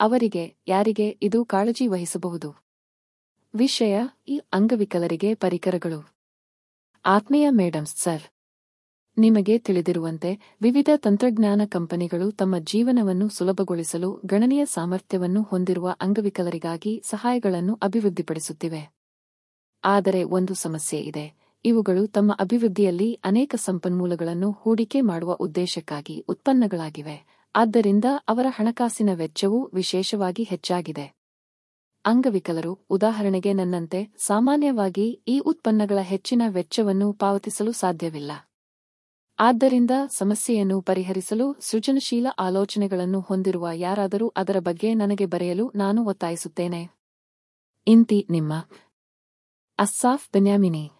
ಅವರಿಗೆ, ಯಾರಿಗೆ ಇದು ಕಾಳಜಿ ವಹಿಸಬಹುದು. ವಿಷಯ ಈ ಅಂಗವಿಕಲರಿಗೆ ಪರಿಕರಗಳು. ಆತ್ಮೀಯ ಮೇಡಮ್ಸ್ ಸರ್. ನಿಮಗೆ ತಿಳಿದಿರುವಂತೆ ವಿವಿಧ ತಂತ್ರಜ್ಞಾನ ಕಂಪನಿಗಳು ತಮ್ಮ ಜೀವನವನ್ನು ಸುಲಭಗೊಳಿಸಲು ಗಣನೀಯ ಸಾಮರ್ಥ್ಯವನ್ನು ಹೊಂದಿರುವ ಅಂಗವಿಕಲರಿಗಾಗಿ ಸಹಾಯಗಳನ್ನು ಅಭಿವೃದ್ಧಿಪಡಿಸುತ್ತಿವೆ. ಆದರೆ ಒಂದು ಸಮಸ್ಯೆ ಇದೆ. ಇವುಗಳು ತಮ್ಮ ಅಭಿವೃದ್ಧಿಯಲ್ಲಿ ಅನೇಕ ಸಂಪನ್ಮೂಲಗಳನ್ನು ಹೂಡಿಕೆ ಮಾಡುವ ಉದ್ದೇಶಕ್ಕಾಗಿ ಉತ್ಪನ್ನಗಳಾಗಿವೆ. ಆದ್ದರಿಂದ ಅವರ ಹಣಕಾಸಿನ ವೆಚ್ಚವೂ ವಿಶೇಷವಾಗಿ ಹೆಚ್ಚಾಗಿದೆ. ಅಂಗವಿಕಲರು, ಉದಾಹರಣೆಗೆ ನನ್ನಂತೆ, ಸಾಮಾನ್ಯವಾಗಿ ಈ ಉತ್ಪನ್ನಗಳ ಹೆಚ್ಚಿನ ವೆಚ್ಚವನ್ನು ಪಾವತಿಸಲು ಸಾಧ್ಯವಿಲ್ಲ. ಆದ್ದರಿಂದ ಸಮಸ್ಯೆಯನ್ನು ಪರಿಹರಿಸಲು ಸೃಜನಶೀಲ ಆಲೋಚನೆಗಳನ್ನು ಹೊಂದಿರುವ ಯಾರಾದರೂ ಅದರ ಬಗ್ಗೆ ನನಗೆ ಬರೆಯಲು ನಾನು ಒತ್ತಾಯಿಸುತ್ತೇನೆ. ಇಂತಿ ನಿಮ್ಮ. ಅಸ್ಸಾಫ್ ಬೆನ್ಯಾಮಿನಿ.